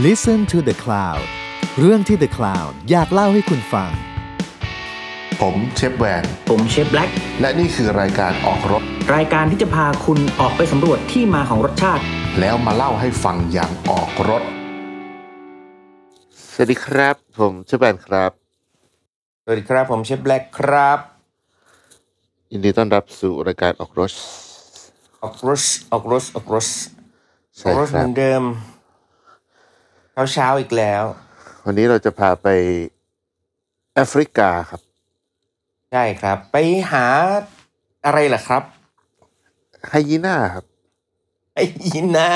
Listen to the Cloud เรื่องที่ The Cloud อยากเล่าให้คุณฟัง ผมเชฟแวน ผมเชฟแบล็กและนี่คือรายการออกรถ รายการที่จะพาคุณออกไปสำรวจที่มาของรสชาติ แล้วมาเล่าให้ฟังอย่างออกรถ สวัสดีครับ ผมเชฟแบนครับ สวัสดีครับ ผมเชฟแบล็กครับ ยินดีต้อนรับสู่รายการออกรถ ออกรถออกรถออกรถอใช่อกรถคเหรัมืบอนเดิม เช้าเช้าๆอีกแล้ว วันนี้เราจะพาไปแอฟริกาครับ ใช่ครับ ไปหาอะไรล่ะครับไฮยีน่าครับไอ้ยินนะ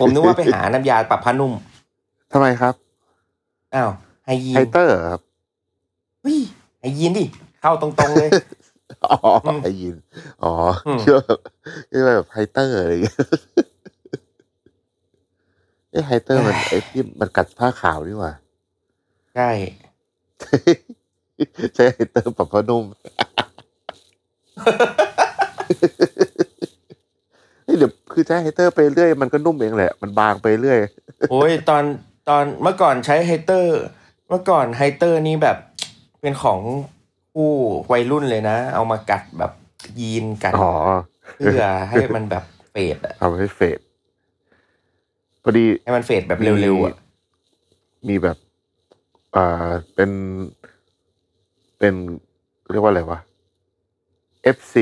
ผมนึกว่าไปหาน้ำยาปรับผ้านุ่มทำไมครับอ้าวไฮยีนไฮเตอร์ครับเฮ้ยhygiene ดิเข้าตรงๆเลยอ๋ออม hygiene อ๋ออมคิดว่าแบบคิดว่าแบบไฮเตอร์อะไรอย่างเงี้ย ไอ้ไฮเตอร์มันไอ้ที่มันกัดผ้าขาวนี่หว่า ใช่ ใช้ไฮเตอร์ปรับผ้านุ่มเฮ้ยเดี๋ยวคือใช้ไฮเตอร์ไปเรื่อยมันก็นุ่มเองแหละ มันบางไปเรื่อย โอ้ยตอนตอนเมื่อก่อนใช้ไฮเตอร์ เมื่อก่อนไฮเตอร์นี่แบบเป็นของผู้วัยรุ่นเลยนะ เอามากัดแบบยีนกัดอ๋อเพื่อให้มันแบบ fadeอะทำให้ fade พอดีให้มัน fade แบบเร็วๆอะมีแบบ อ่าเป็น เป็นเรียกว่าอะไรวะ FC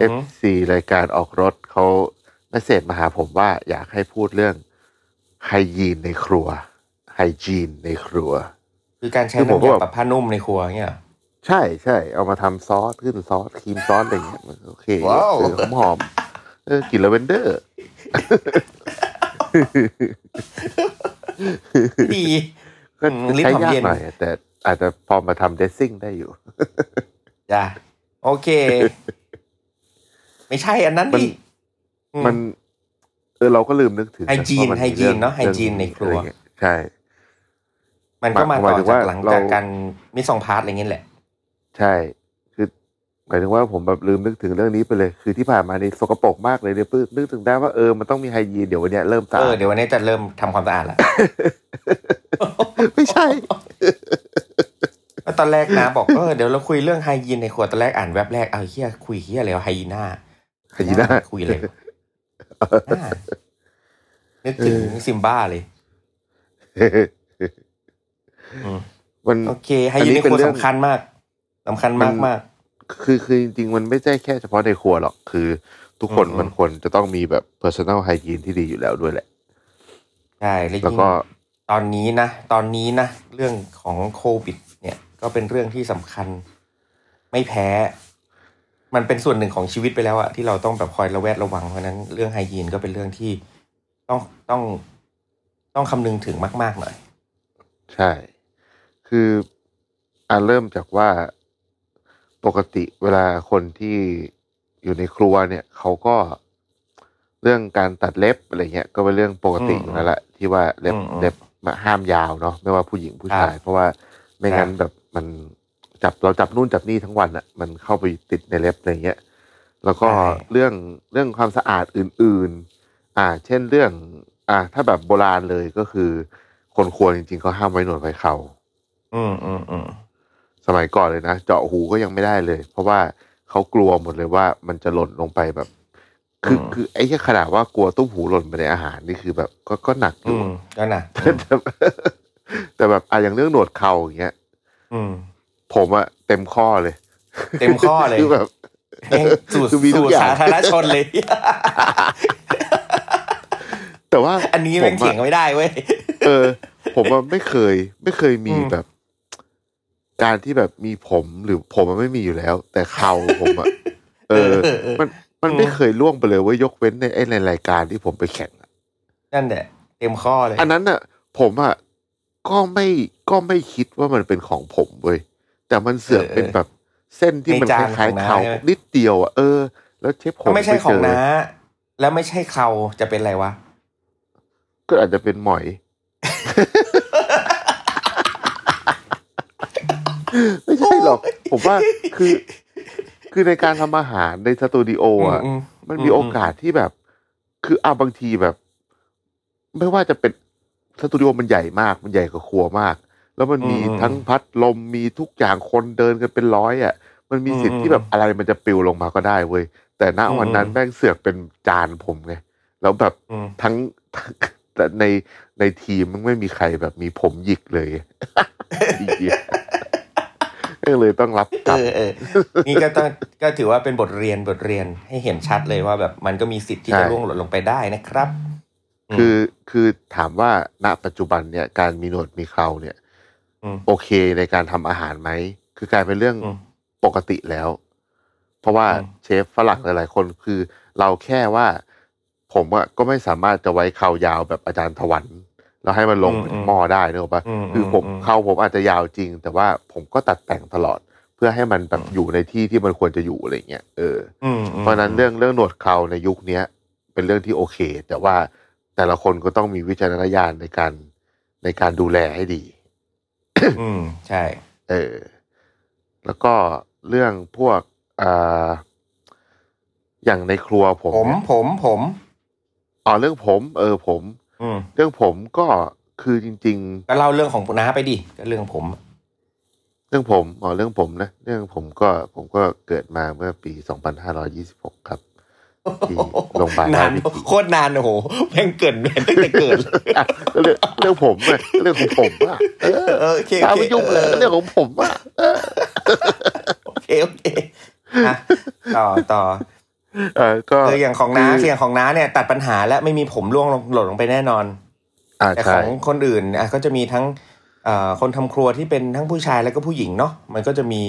อือฮึ FC รายการออกรสเขาmessage มาหาผมว่า อยากให้พูดเรื่อง hygiene ในครัว hygiene ในครัว คือการใช้คือผมน้ำก็ยาแบบปรับผ้านุ่มในครัวเงี้ยเหรอใช่ใช่เอามาทำซอสขึ้นซอสครีมซอสอะไรอย่างเงี้ยมันโอเคว้าวเออหอมๆเออกลิ่นลาเวนเดอร์ ดีก็อืมลิ้นใช้หอมยากเย็นหน่อยแต่อาจจะพอมาทำ dressing ได้อยู่จ้ะโอเค ไม่ใช่อันนั้นมันดิอืมัน เออเราก็ลืมนึกถึงไฮจีนว่ามัมีไฮจีนรื่องเนอะไฮจีนในครัวเองอะไเงี้ยใช่ มันก็มาหมายต่อถึงจาว่ากหลังเราจากการมิสซองพาร์ทอะไรเงี้ยแหละ ใช่คือ หมายถึงว่าผมแบบลืมนึกถึงเรื่องนี้ไปเลย คือที่ผ่านมานี่สกปรกมากเลยเนี่ยเพิ่งนึกถึงได้ว่าเออมันต้องมีไฮยีนเดี๋ยววันเนี้ยเริ่มสะเออาอดเดี๋ยววันนี้จะเริ่มทำความสะอาดละ ไม่ใช่ แล้วตอนแรกนะบอกเออเดี๋ยวเราคุยเรื่องไฮยีนในครัวตอนแรกอ่านแว็บแรกเอาเฮียคุยเฮียอะไรวะไฮยีน่าไฮยีน่า คุยเลยอ่านึกถึงซิมบ้าเลย อืม มัน โอเคไฮยีนในครัวสำคัญมากสำคัญมากมาก คือคือจริงๆ มันไม่ใช่แค่เฉพาะในครัวหรอก คือทุกคนอืมมันควรจะต้องมีแบบ personal hygiene ที่ดีอยู่แล้วด้วยแหละ ใช่แล้วแล้วยิ่งก็ตอนนี้นะ ตอนนี้นะ เรื่องของโควิด เนี่ย ก็เป็นเรื่องที่สำคัญ ไม่แพ้ มันเป็นส่วนหนึ่งของชีวิตไปแล้วอะที่เราต้องแบบคอยระแวดระวัง เพราะฉะนั้นเรื่องไฮยีนก็เป็นเรื่องที่ต้องต้องต้องคำนึงถึงมาก ๆ หน่อย ใช่ คืออ่าเริ่มจากว่า ปกติเวลาคนที่อยู่ในครัวเนี่ยเขาก็เรื่องการตัดเล็บอะไรเงี้ยก็เป็นเรื่องปกติอืมอยู่แล้วแหละที่ว่าเล็บอืมอืมเล็บมาห้ามยาวเนาะไม่ว่าผู้หญิงผู้ชายครับเพราะว่าไม่งั้นครับแบบมันจับเราจับนู่นจับนี่ทั้งวันอะ่ะ มันเข้าไปติดในเล็บอะไรเงี้ยแล้วก็เรื่องเรื่องความสะอาดอื่น ๆ อ่า เช่นเรื่อง อ่า ถ้าแบบโบราณเลยก็คือ คนควรจริงๆเขาห้ามไว้หนวดไว้เขาอืมอืมอืมส มัยก่อนเลยนะ เจาะหูก็ยังไม่ได้เลย เพราะว่าเขากลัวหมดเลยว่ามันจะหล่นลงไปแบบ คืออืมคือไอ้แค่ขนาดว่ากลัวตุ้มหูหล่นไปในอาหารนี่คือแบบ ก็ก็หนักออืยู่มก็นะแต่แต่แต่แบบอะอย่างเรื่องหนวดเข่าอย่างเงี้ยอืมผมอะเต็มข้อเลย เต็มข้อเลยคือแบบแม่งสู่คือมีทุสู่กอย่างสาธารณชนเลย แต่ว่าอันนี้แม่งผมเถียงอะไม่ได้เว้ยเออ ผมว่าไม่เคย ไม่เคยมีอืมแบบ การที่แบบมีผมหรือผมมันไม่มีอยู่แล้ว แต่เข่าผมอะเออ มันมันไม่เคยล่วงไปเลยเว่ายกเว้นในไอ้ในรายการที่ผมไปแข่งอะนั่นแหละเต็มข้อเลย อันนั้นอะผมอะก็ไม่ก็ไม่คิดว่ามันเป็นของผมเว้ยแต่มันเสือกเออเป็นแบบเส้นที่มันในคจานล้ายของๆน้าเข่าใช่ไหมนิดเดียวอะเออ แล้วเชฟผมถ้าไม่ใช่ปของเจน้าแล้วไม่ใช่เขาจะเป็นอะไรวะก็อาจจะเป็นหมอย ไม่ใช่หรอกผมว่าคือคือในการทำอาหารในสตูดิโออะอืมมันมีอืมโอกาสที่แบบ คือเอาบางทีแบบ ไม่ว่าจะเป็นสตูดิโอมันใหญ่มาก มันใหญ่กว่าครัวมาก แล้วมันมีอืมทั้งพัดลมมีทุกอย่างคนเดินกันเป็นร้อยอะ มันมีสิทธิ์ที่แบบอะไรมันจะปลิวลงมาก็ได้เว้ย แต่ณวันนั้นอืมแม่งเสือกเป็นจานผมไง แล้วแบบอืมทั้งแต่ในในทีมมันไม่มีใครแบบมีผมหยิกเลยไอ้เหี้ย ก็เลยต้องรับกรรมเออนี่ก็ต้องก็ถือว่าเป็นบทเรียนบทเรียนให้เห็นชัดเลยว่าแบบมันก็มีสิทธิ์ที่จะร่วงหล่นลงไปได้นะครับ คือคือถามว่าณปัจจุบันเนี่ยการมีหนวดมีเคราเนี่ยโอเคในการทำอาหารไหม คือกลายเป็นเรื่องปกติแล้ว เพราะว่าเชฟฝรั่งหลาย ๆ คนคือเราแค่ว่า ผมก็ไม่สามารถจะไว้เข่ายาวแบบอาจารย์ถวัน แล้วให้มันลงเป็นหม้อได้เนกอะปะอืมคือผมอืมเข่าผมอาจจะยาวจริง แต่ว่าผมก็ตัดแต่งตลอด เพื่อให้มันแบบอยู่ในที่ที่มันควรจะอยู่อะไรเงี้ยเอออืมอืมเพราะฉะนั้นเรื่องเรื่องหนวดเคราในยุคเนี้ยเป็นเรื่องที่โอเค แต่ว่าแต่ละคนก็ต้องมีวิจารณญาณในการในการดูแลให้ดี อืมใช่ เออ แล้วก็เรื่องพวกอ่าอย่างในครัวผม ผมเนี่ยผมผมอ๋อเรื่องผม เออผมอืม เรื่องผมก็คือจริงก็เล่าเรื่องของน้าไปดิก็เรื่องผมๆเรื่องผมอ๋อเรื่องผมนะเรื่องผมก็ผมก็เกิดมาเมื่อปีสองพันห้าร้อยี่สิบหกครับที่โรงพยาบาลนานราชวิถีโคตรนานโอ้โหแม่งเกินแม่งตั้งแต่เกิดเลยอะก็เรื่องเรื่องผมอะเรื่องของผมอะเออเออโอเคตามโอไปเคยุ่งเลยเรื่องของผมอะโอเคโอเคอะต่อต่อ เออก็คืออย่างของน้าคือคืออย่างของน้าเนี่ยตัดปัญหาและไม่มีผมร่วงลงหล่นลงไปแน่นอนอ่าแต่ขใช่องคนอื่นอะก็จะมีทั้งเอ่อคนทำครัวที่เป็นทั้งผู้ชายแล้วก็ผู้หญิงเนาะมันก็จะมี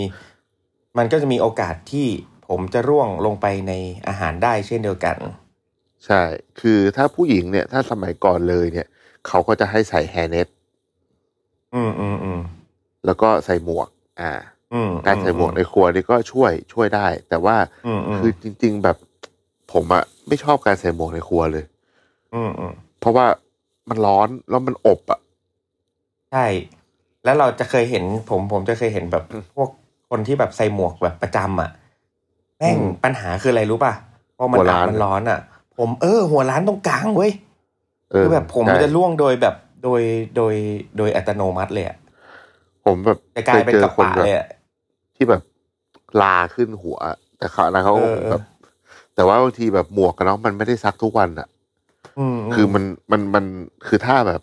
มันก็จะมีโอกาสที่ผมจะร่วงลงไปในอาหารได้เช่นเดียวกัน ใช่ คือถ้าผู้หญิงเนี่ย ถ้าสมัยก่อนเลยเนี่ย เขาก็จะให้ใส่แฮร์เน็ตอืมอืมอืมแล้วก็ใส่หมวก อ่าอืม การใส่หมวกในครัวนี่ก็ช่วยช่วยได้ แต่ว่าอืมอืมคือจริง ๆ แบบผมอะไม่ชอบการใส่หมวกในครัวเลยอืมอืมเพราะว่ามันร้อนแล้วมันอบอะใช่ แล้วเราจะเคยเห็น ผมผมจะเคยเห็นแบบอืมพวกคนที่แบบใส่หมวกแบบประจำอะแม่งอืมปัญหาคืออะไรรู้ป่ะเพราะมันหัวอาล้านมันร้อนอะ ผมเออ หัวร้านตรงกลางเว้ยเออคือแบบผมใช่จะล่วงโดยแบบโดยโดยโดยอัตโนมัติเลยอะผมแบบจะกลายเป็นคกระคนปะแบบเลยอะ ที่แบบลาขึ้นหัว แต่เขานะเขาก็เออคงแบบ แต่ว่าบางทีแบบหมวกกันเนาะมันไม่ได้ซักทุกวันอะมคือมันมันมันคือถ้าแบบ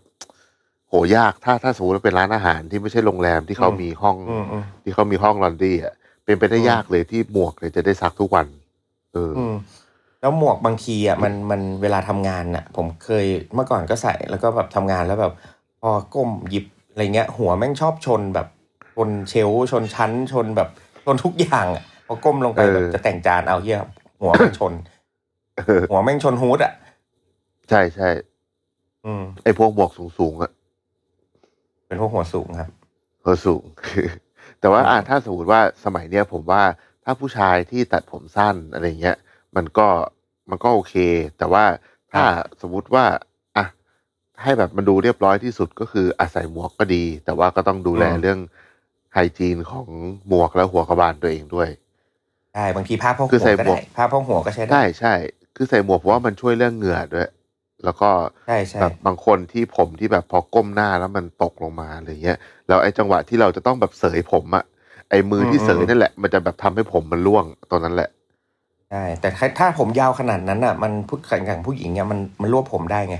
โหยากถ้าถ้าสมมติว่าเป็นร้านอาหารที่ไม่ใช่โรงแรมที่เขามีห้องอืมอืมที่เขามีห้องลอนดี้อะเป็นไปได้อืมยากเลยที่หมวกเนี่ยจะได้ซักทุกวัน เอออืมแล้วหมวกบางทีอะมันมันเวลาทำงานอะ ผมเคยเมื่อก่อนก็ใส่แล้วก็แบบทำงานแล้วแบบ พอก้มหยิบอะไรเงี้ย หัวแม่งชอบชนแบบช นเชลฟ์ชนชั้นชนแบบชนทุกอย่างอะพอก้มลงไปเออแบบจะแต่งจานเอาเฮียหัวแม่งชนเออหัวแม่งชนฮูดอะ ใช่ใช่อืมไอพวกหมวกสูงสูงๆอะ เป็นพวกหัวสูงครับเขาสูง แต่ว่าอืมอะถ้าสมมติว่าสมัยเนี้ยผมว่าถ้าผู้ชายที่ตัดผมสั้นอะไรเงี้ย มันก็มันก็โอเค แต่ว่าถ้าสมมุติว่าอะให้แบบมันดูเรียบร้อยที่สุดก็คืออาศัยหมวกก็ดี แต่ว่าก็ต้องดูแลเรื่องไฮ จีนของหมวกและหัวกระบาลตัวเองด้วยใช่บางทีผ้าพกคืหัอใส่วก็หมวได้กผ้าพกหัวก็ใช้ได้ใช่ใช่คือใส่หมวกเพราะว่ามันช่วยเรื่องเหงื่อด้วย แล้วก็ใช่ใช่แบบบางคนที่ผมที่แบบพอก้มหน้าแล้วมันตกลงมาอะไรเงี้ยแล้วไอ้จังหวะที่เราจะต้องแบบเสยผมอะไอ้มือที่เสยนั่นแหละ มันจะแบบทำให้ผมมันร่วงตอนนั้นแหละใช่แต่ถ้าถ้าผมยาวขนาดนั้นอะมันพูดอย่างผู้หญิงเนี่ยมันมันรวบผมได้ไง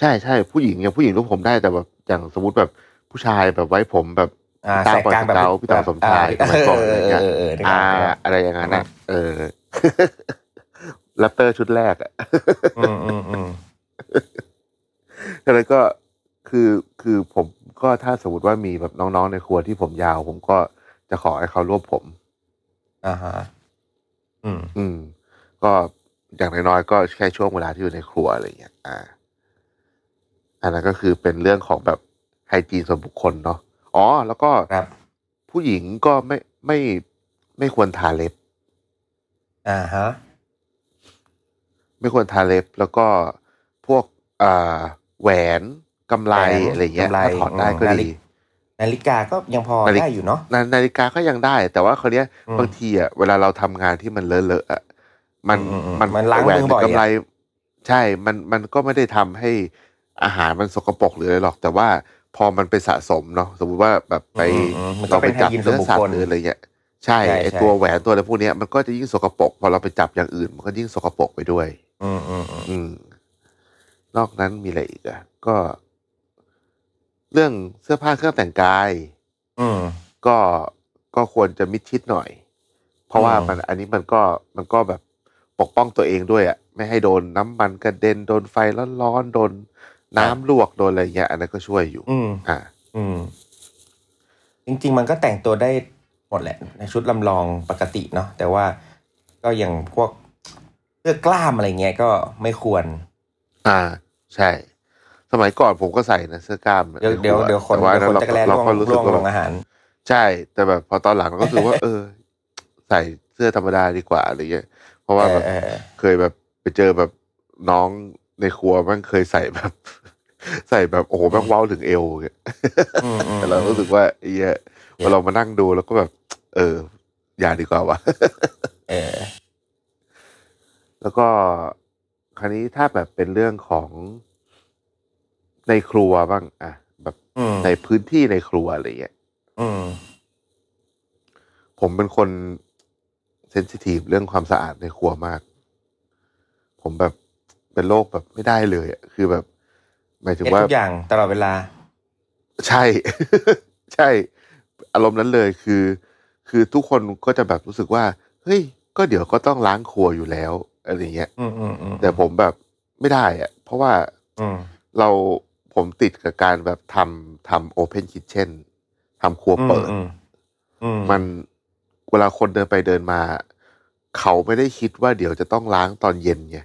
ใช่ใช่ผู้หญิงอย่างผู้หญิงรู้ผมได้แต่แบบอย่างสมมติแบบ ผู้ชายแบบไว้ผมแบบอ่าตามแสกกลางแบบปล่อยสเกาพี่ต่อสมชายสมัยก่อนอะไรเงี้ยเออเออเออนึกออ่า อกนึกออกอะไรอย่างนั้นนะเออแรปเตอร์ชุดแรกอะ อืมอืมอืมแล้วก็คือคือผมก็ถ้าสมมติว่ามีแบบน้องๆในครัวที่ผมยาว ผมก็จะขอให้เขารวบผม อ่าฮะอืม อืม ก็อย่างน้อยๆก็แค่ช่วงเวลาที่อยู่ในครัวอะไรอย่างเงี้ยอ่า อันนั้นก็คือเป็นเรื่องของแบบ ไฮจีนส่วนบุคคลเนาะอ๋อ แล้วก็ครับ ผู้หญิงก็ไม่ไม่ไม่ควรทาเล็บ อ่าฮะ ไม่ควรทาเล็บ แล้วก็พวกอ่าแหวนกำไรแหวนอะไรเงี้ยกำไรถ้าถอดได้ก็นาฬิ ดี นาฬิกาก็ยังพอนาฬิได้อยู่เนาะ นานาฬิกาก็ยังได้ แต่ว่าคราวเนี้ยอืมบางทีอะเวลาเราทำงานที่มันเลอะๆอะมันอืมอืมมันมันล้างแหวนมือบ่อยหรืกำไร ใช่ มันมันก็ไม่ได้ทำให้อาหารมันสกปรกหรืออะไรหรอก แต่ว่า พอมันไปสะสมเนาะสมมติว่าแบบไปอืมอืมมันก็เราเป็ไปนจับไฮยีนส่วนเนื้อบุคสัตคลว์หรืออะไรเงี้ยใช่ใช่ไอใช่ตัวแหวนตัวอะไรพวกเนี้ยมันก็จะยิ่งสกปรกพอเราไปจับอย่างอื่น มันก็ยิ่งสกปรกไปด้วย อืมอืมอืมอืมนอกนั้นมีอะไรอีกอะก็ เรื่องเสื้อผ้าเครื่องแต่งกาย อืมก็ก็ควรจะมิดชิดหน่อย เพราะว่าอืมมันอันนี้มันก็มันก็แบบปกป้องตัวเองด้วยอะไม่ให้โดนน้ำมันกระเด็นโดนไฟร้อนๆโดน น้ำลวกโดนอะไรเงี้ยอันนั้นก็ช่วยอยู่ อืมอ่า อืม จริง ๆ มันก็แต่งตัวได้หมดแหละ ในชุดลำลองปกติเนาะแต่ว่าก็อย่างพวกเสื้อกล้ามอะไรเงี้ยก็ไม่ควร อ่า ใช่ สมัยก่อนผมก็ใส่นะเสื้อกล้ามเดี๋ยวเดี๋ยวเดี๋ยวคนแต่ว่าเดี๋ยวคนเราจะแกล้เราร่วงก็รู้สึร่กวงว่าลแบบงอาหาร ใช่ แต่แบบพอตอนหลังเราก็รู้สึกว่า เออ ใส่เสื้อธรรมดาดีกว่าอะไรเงี้ยเพราะว่าแบบเออเออเคยแบบไปเจอแบบน้องในครัวมันเคยใส่แบบ ใส่แบบโอ้โหแม่งเว้าถึงเอวเงี้ยอืมอืมแต่เรารู้สึกว่าไอ้เหี้ยพอเรามานั่งดูแล้วก็แบบ เออ อย่าดีกว่าวะเออ แล้วก็คราวนี้ถ้าแบบเป็นเรื่องของในครัวบ้างอะแบบอืมในพื้นที่ในครัวอะไรเงี้ยอืมผมเป็นคนเซนซิทีฟเรื่องความสะอาดในครัวมาก ผมแบบเป็นโรคแบบไม่ได้เลยอะคือแบบ หมายถึงเก็บว่าทุกอย่างตลอดเวลา ใช่ ใช่ อารมณ์นั้นเลยคือ คือทุกคนก็จะแบบรู้สึกว่า เฮ้ย ก็เดี๋ยวก็ต้องล้างครัวอยู่แล้วอะไรเงี้ยอืมอืมอืมแต่ผมแบบไม่ได้อะเพราะว่าอืมเราผมติดกับการแบบทำทำโอเพนคิ t เช่นทำครัวเปิดอืมอืมมันเวลาคนเดินไปเดินมา เขาไม่ได้คิดว่าเดี๋ยวจะต้องล้างตอนเย็นไง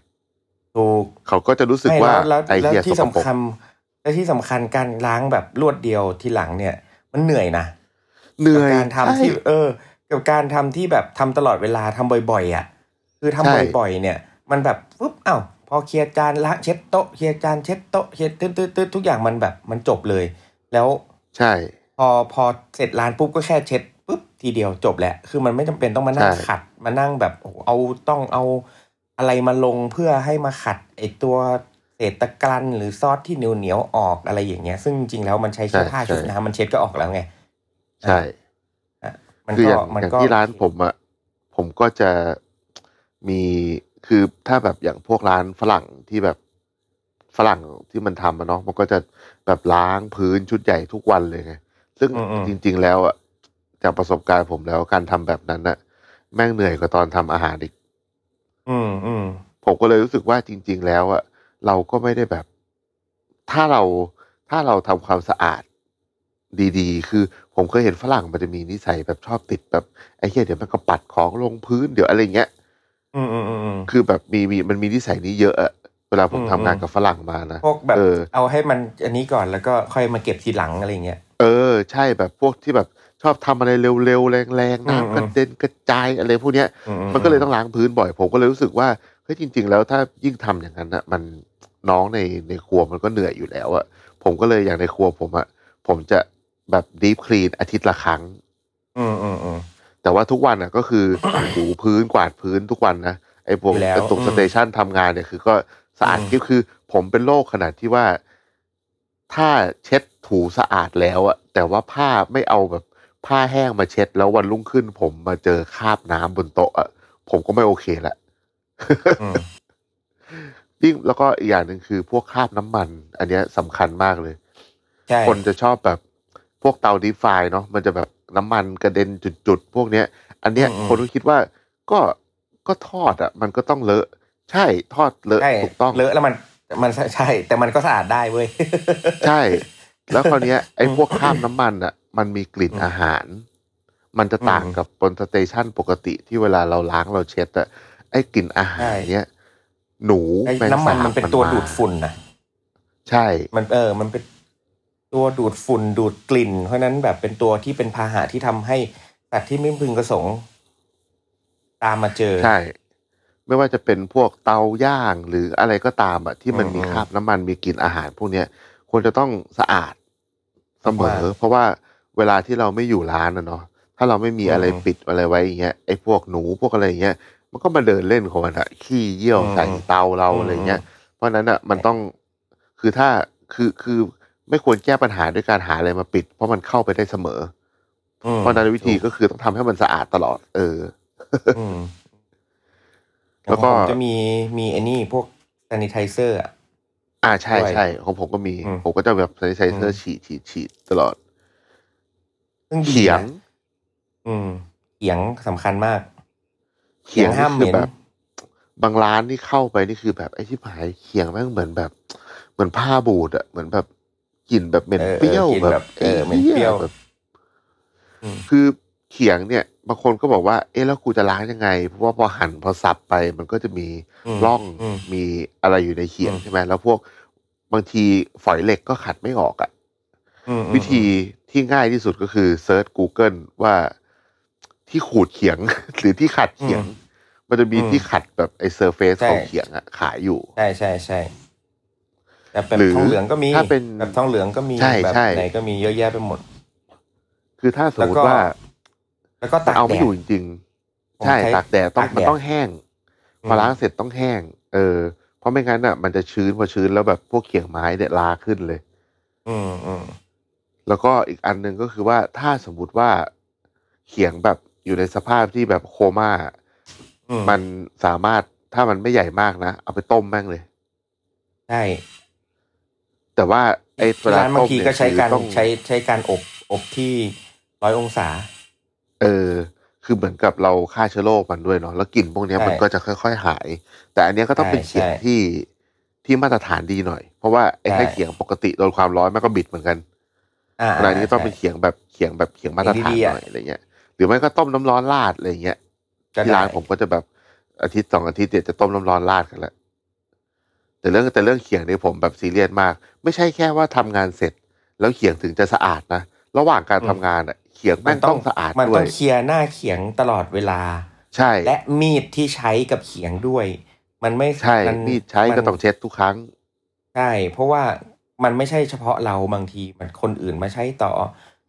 ถูกเขาก็จะรู้สึกไม่ว่าแล้วไอแล้วเหี้ยที่สสำกปรกคัญและที่สำคัญการล้างแบบรวดเดียวทีหลังเนี่ย มันเหนื่อยนะเหนื่อยกับการทำใช่ที่เออกับการทำที่แบบทำตลอดเวลาทำบ่อยๆอะ คือทำใช่บ่อยๆ เนี่ย มันแบบปุ๊บอ้าวพอเคลียร์จานล้างเช็ดโต๊ะเคลียร์จานเช็ดโต๊ะเคลียร์ตืดตืดตืดทุกอย่างมันแบบมันจบเลย แล้วใช่ พอพอเสร็จร้านปุ๊บก็แค่เช็ดปุ๊บทีเดียวจบแหละ คือมันไม่จำเป็นต้องมานั่งใช่ขัดมานั่งแบบโอ้โหเอาต้องเอา อะไรมาลงเพื่อให้มาขัดไอตัวเศษตะกรันหรือซอสที่เหนียวเหนียวๆออกอะไรอย่างเงี้ย ซึ่งจริงๆแล้วมันใช้แค่ผ้าชุบน้ำมันเช็ดก็ออกแล้วไง ใช่อะมันคือก็อย่างมันอย่างก็ที่ร้านผมอะผมก็จะมีคือถ้าแบบอย่างพวกร้านฝรั่งที่แบบฝรั่งที่มันทำอะเนาะมันก็จะแบบล้างพื้นชุดใหญ่ทุกวันเลยไงซึ่งอืมอืมจริง ๆ แล้วอะจากประสบการณ์ผมแล้วการทำแบบนั้นอะแม่งเหนื่อยกว่าตอนทำอาหารอีก อืมอืมผมก็เลยรู้สึกว่าจริง ๆ แล้วอะเราก็ไม่ได้แบบ ถ้าเราถ้าเราทำความสะอาดดีๆ คือผมเคยเห็นฝรั่งมันจะมีนิสัยแบบชอบติดแบบไอ้เหี้ยเดี๋ยวมันก็ปัดของลงพื้นเดี๋ยวอะไรเงี้ย อืมอืมอืมอืม คือแบบมีมีมันมีนิสัยนี้เยอะอะเวลาผมอืม ทำงานอืมกับฝรั่งมานะ พวกแบบเออ เอาให้มันอันนี้ก่อนแล้วก็ค่อยมาเก็บทีหลังอะไรเงี้ย เออ ใช่แบบพวกที่แบบ ชอบทำอะไรเร็วๆแรงๆอืมน้ำกระเด็นกระจายอะไรพวกเนี้ยอืมันก็เลยต้องล้างพื้นบ่อย ผมก็เลยรู้สึกว่าเฮ้ยจริง ๆ แล้วถ้ายิ่งทำอย่างนั้นนะมันน้องในในครัวมันก็เหนื่อยอยู่แล้วอะผมก็เลยอย่างในครัวผมอะผมจะแบบดีฟคลีนอาทิตย์ละครั้ง อืมอืมอืมแต่ว่าทุกวันอะก็คือถูพื้นกวาดพื้นทุกวันนะไอ้พวกอยู่แล้วไอ้ตรงอืมสเตชันทำงานเนี่ยคือก็สะอาดอืมกิ๊บคือ ผมเป็นโรคขนาดที่ว่า ถ้าเช็ดถูสะอาดแล้วอะแต่ว่าผ้าไม่เอาแบบ ผ้าแห้งมาเช็ด แล้ววันรุ่งขึ้น ผมมาเจอคราบน้ำบนโต๊ะอะผมก็ไม่โอเคละอืมยิ่งแล้วก็อีกอย่างหนึ่งคือพวกคราบน้ำมัน อันเนี้ยสำคัญมากเลยใช่คนจะชอบแบบพวกเตาดีฟายเนาะมันจะแบบน้ำมันกระเด็นจุดๆพวกเนี้ย อันเนี้ยอืมคนก็คิดว่าก็ก็ทอดอะ มันก็ต้องเลอะ ใช่ทอดเลอะใช่ถูกต้องเลอะแล้วมันมันใช่ แต่มันก็สะอาดได้เว้ย ใช่ แล้วคราวเนี้ยไอ้พวกคราบน้ำมันอะ มันมีกลิ่นอืมอาหาร มันจะต่างอืมกับบนสเตชันปกติที่เวลาเราล้างเราเช็ดอะไอ้กลิ่นอาหารใช่เนี้ยหนูไอ้แมงน้ำมันสาบมันเป็นตัวมาดูดฝุ่นนะใช่ มันเออ มันเป็นตัวดูดฝุ่นดูดกลิ่น เพราะฉะนั้นแบบเป็นตัวที่เป็นพาหะที่ทำให้สัตว์ที่ไม่พึงประสงค์ ตามมาเจอใช่ ไม่ว่าจะเป็นพวกเตาย่างหรืออะไรก็ตามอะที่มันอืมมีคราบน้ำมันมีกลิ่นอาหาร พวกเนี้ยควรจะต้องสะอาด เสมอมากเพราะว่าเวลาที่เราไม่อยู่ร้านนะเนาะถ้าเราไม่มีอะไรอืมปิดอะไรไว้อย่างเงี้ยไอ้พวกหนูพวกอะไรอย่างเงี้ยมันก็มาเดินเล่นของมันอะขี้เยี่ยวอืมใส่เตาเราอืมอะไรเงี้ย เพราะฉะนั้นอะมันต้องคือถ้าคือคือไม่ควรแก้ปัญหาด้วยการหาอะไรมาปิด เพราะมันเข้าไปได้เสมออืมเพราะฉะนั้นวิธีก็คือต้องทำให้มันสะอาดตลอด เอออืมแล้วก็ของผมจะมีมีไอ้นี่พวก sanitizer อะ อ่าใช่ด้วยใช่ของผมก็มี อืมผมก็จะแบบใช้ใช้เสื้อมฉีดฉีดฉีดตลอดซึ่งดีเขียงนะอืมเขียงสำคัญมาก เขียงเขียงห้ามนี่คือเหม็นแบบ บางร้านที่เข้าไปนี่คือแบบไอ้ที่หายเขียงแม่งเหมือนแบบ เหมือนผ้าบูดอะเหมือนแบบกลิ่นแบบเหม็นเออเปรี้ยวเออกลิ่นแบบเออเหม็นไหี้เปรี้ยว แบบ อืม คือ เขียงเนี่ยบางคนก็บอกว่า เอ๊ะแล้วกูจะล้างยังไง เพราะว่าพอหั่นพอสับไป มันก็จะมีมร่องอืมมีอะไรอยู่ในเขียงอืมใช่ไหมแล้วพวกบางทีฝอยเหล็กก็ขัดไม่ออกอะอืมอืมวิธีที่ง่ายที่สุดก็คือเซิร์ช Google ว่าที่ขูดเขียง หรือที่ขัดเขียง มันจะมีที่ขัดแบบไอ้เซอร์เฟซของเขียงอะขายอยู่ ใช่ใช่ใช่แบบแบบหรือทองเหลืองก็มีถ้าเป็นแบบทองเหลืองก็มีใช่แบบใช่ไหนก็มีเยอะแยะไปหมด คือถ้าสมมแล้วติก็ว่า แล้วก็ตากเอาแดไม่ดอยู่จริงผมๆใช่ใช้ตากแดดต้องตากแดดมันต้องแห้ง พอล้างเสร็จต้องแห้ง เออ เพราะไม่งั้นอะ มันจะชื้นพอชื้นแล้วแบบพวกเขียงไม้เนี่ยลาขึ้นเลย อืมอืมแล้วก็อีกอันหนึ่งก็คือว่าถ้าสมมุติว่าเขียงแบบอยู่ในสภาพที่แบบโคม่าอืมมันสามารถถ้ามันไม่ใหญ่มากนะ เอาไปต้มแม่งเลย ใช่ แต่ว่าไอ้เวลาร้านบางต้มทีเนี่ยก็ใช้คือการต้องใช้ใช้การอบอบที่ร้อยองศา เออ คือเหมือนกับเราฆ่าเชื้อโรคมันด้วยเนาะแล้วกลิ่นพวกเนี้ยใช่มันก็จะค่อย ๆ หาย แต่อันเนี้ยก็ต้องเป็นใช่เขียงใช่ที่ที่มาตรฐานดีหน่อย เพราะว่าไอ้ใช่แค่เขียงปกติโดนความร้อนมันก็บิดเหมือนกันอ่าขณะนี้ต้องใช่เป็นเขียงแบบเขียงแบบเขียงมาตรฐานดีๆหอะน่อยอะไรเงี้ย หรือไม่ก็ต้มน้ำร้อนราดอะไรเงี้ยก็ที่ได้ร้านผมก็จะแบบอาทิตย์สองอาทิตย์เดี๋ยวจะต้มน้ำร้อนราดกันละแต่เรื่องแต่เรื่องเขียงเนี่ยผมแบบซีเรียสมาก ไม่ใช่แค่ว่าทำงานเสร็จ แล้วเขียงถึงจะสะอาดนะระหว่างการทำงานอะ เขียงแม่งต้องสะอาดมันด้วต้อยงเคลียร์หน้าเขียงตลอดเวลา ใช่ และมีดที่ใช้กับเขียงด้วย มันไม่ใช่มันมีดใช้ก็ต้องเช็ดทุกครั้ง ใช่ เพราะว่ามันไม่ใช่เฉพาะเราบางทีมันคนอื่นมาใช้ต่อ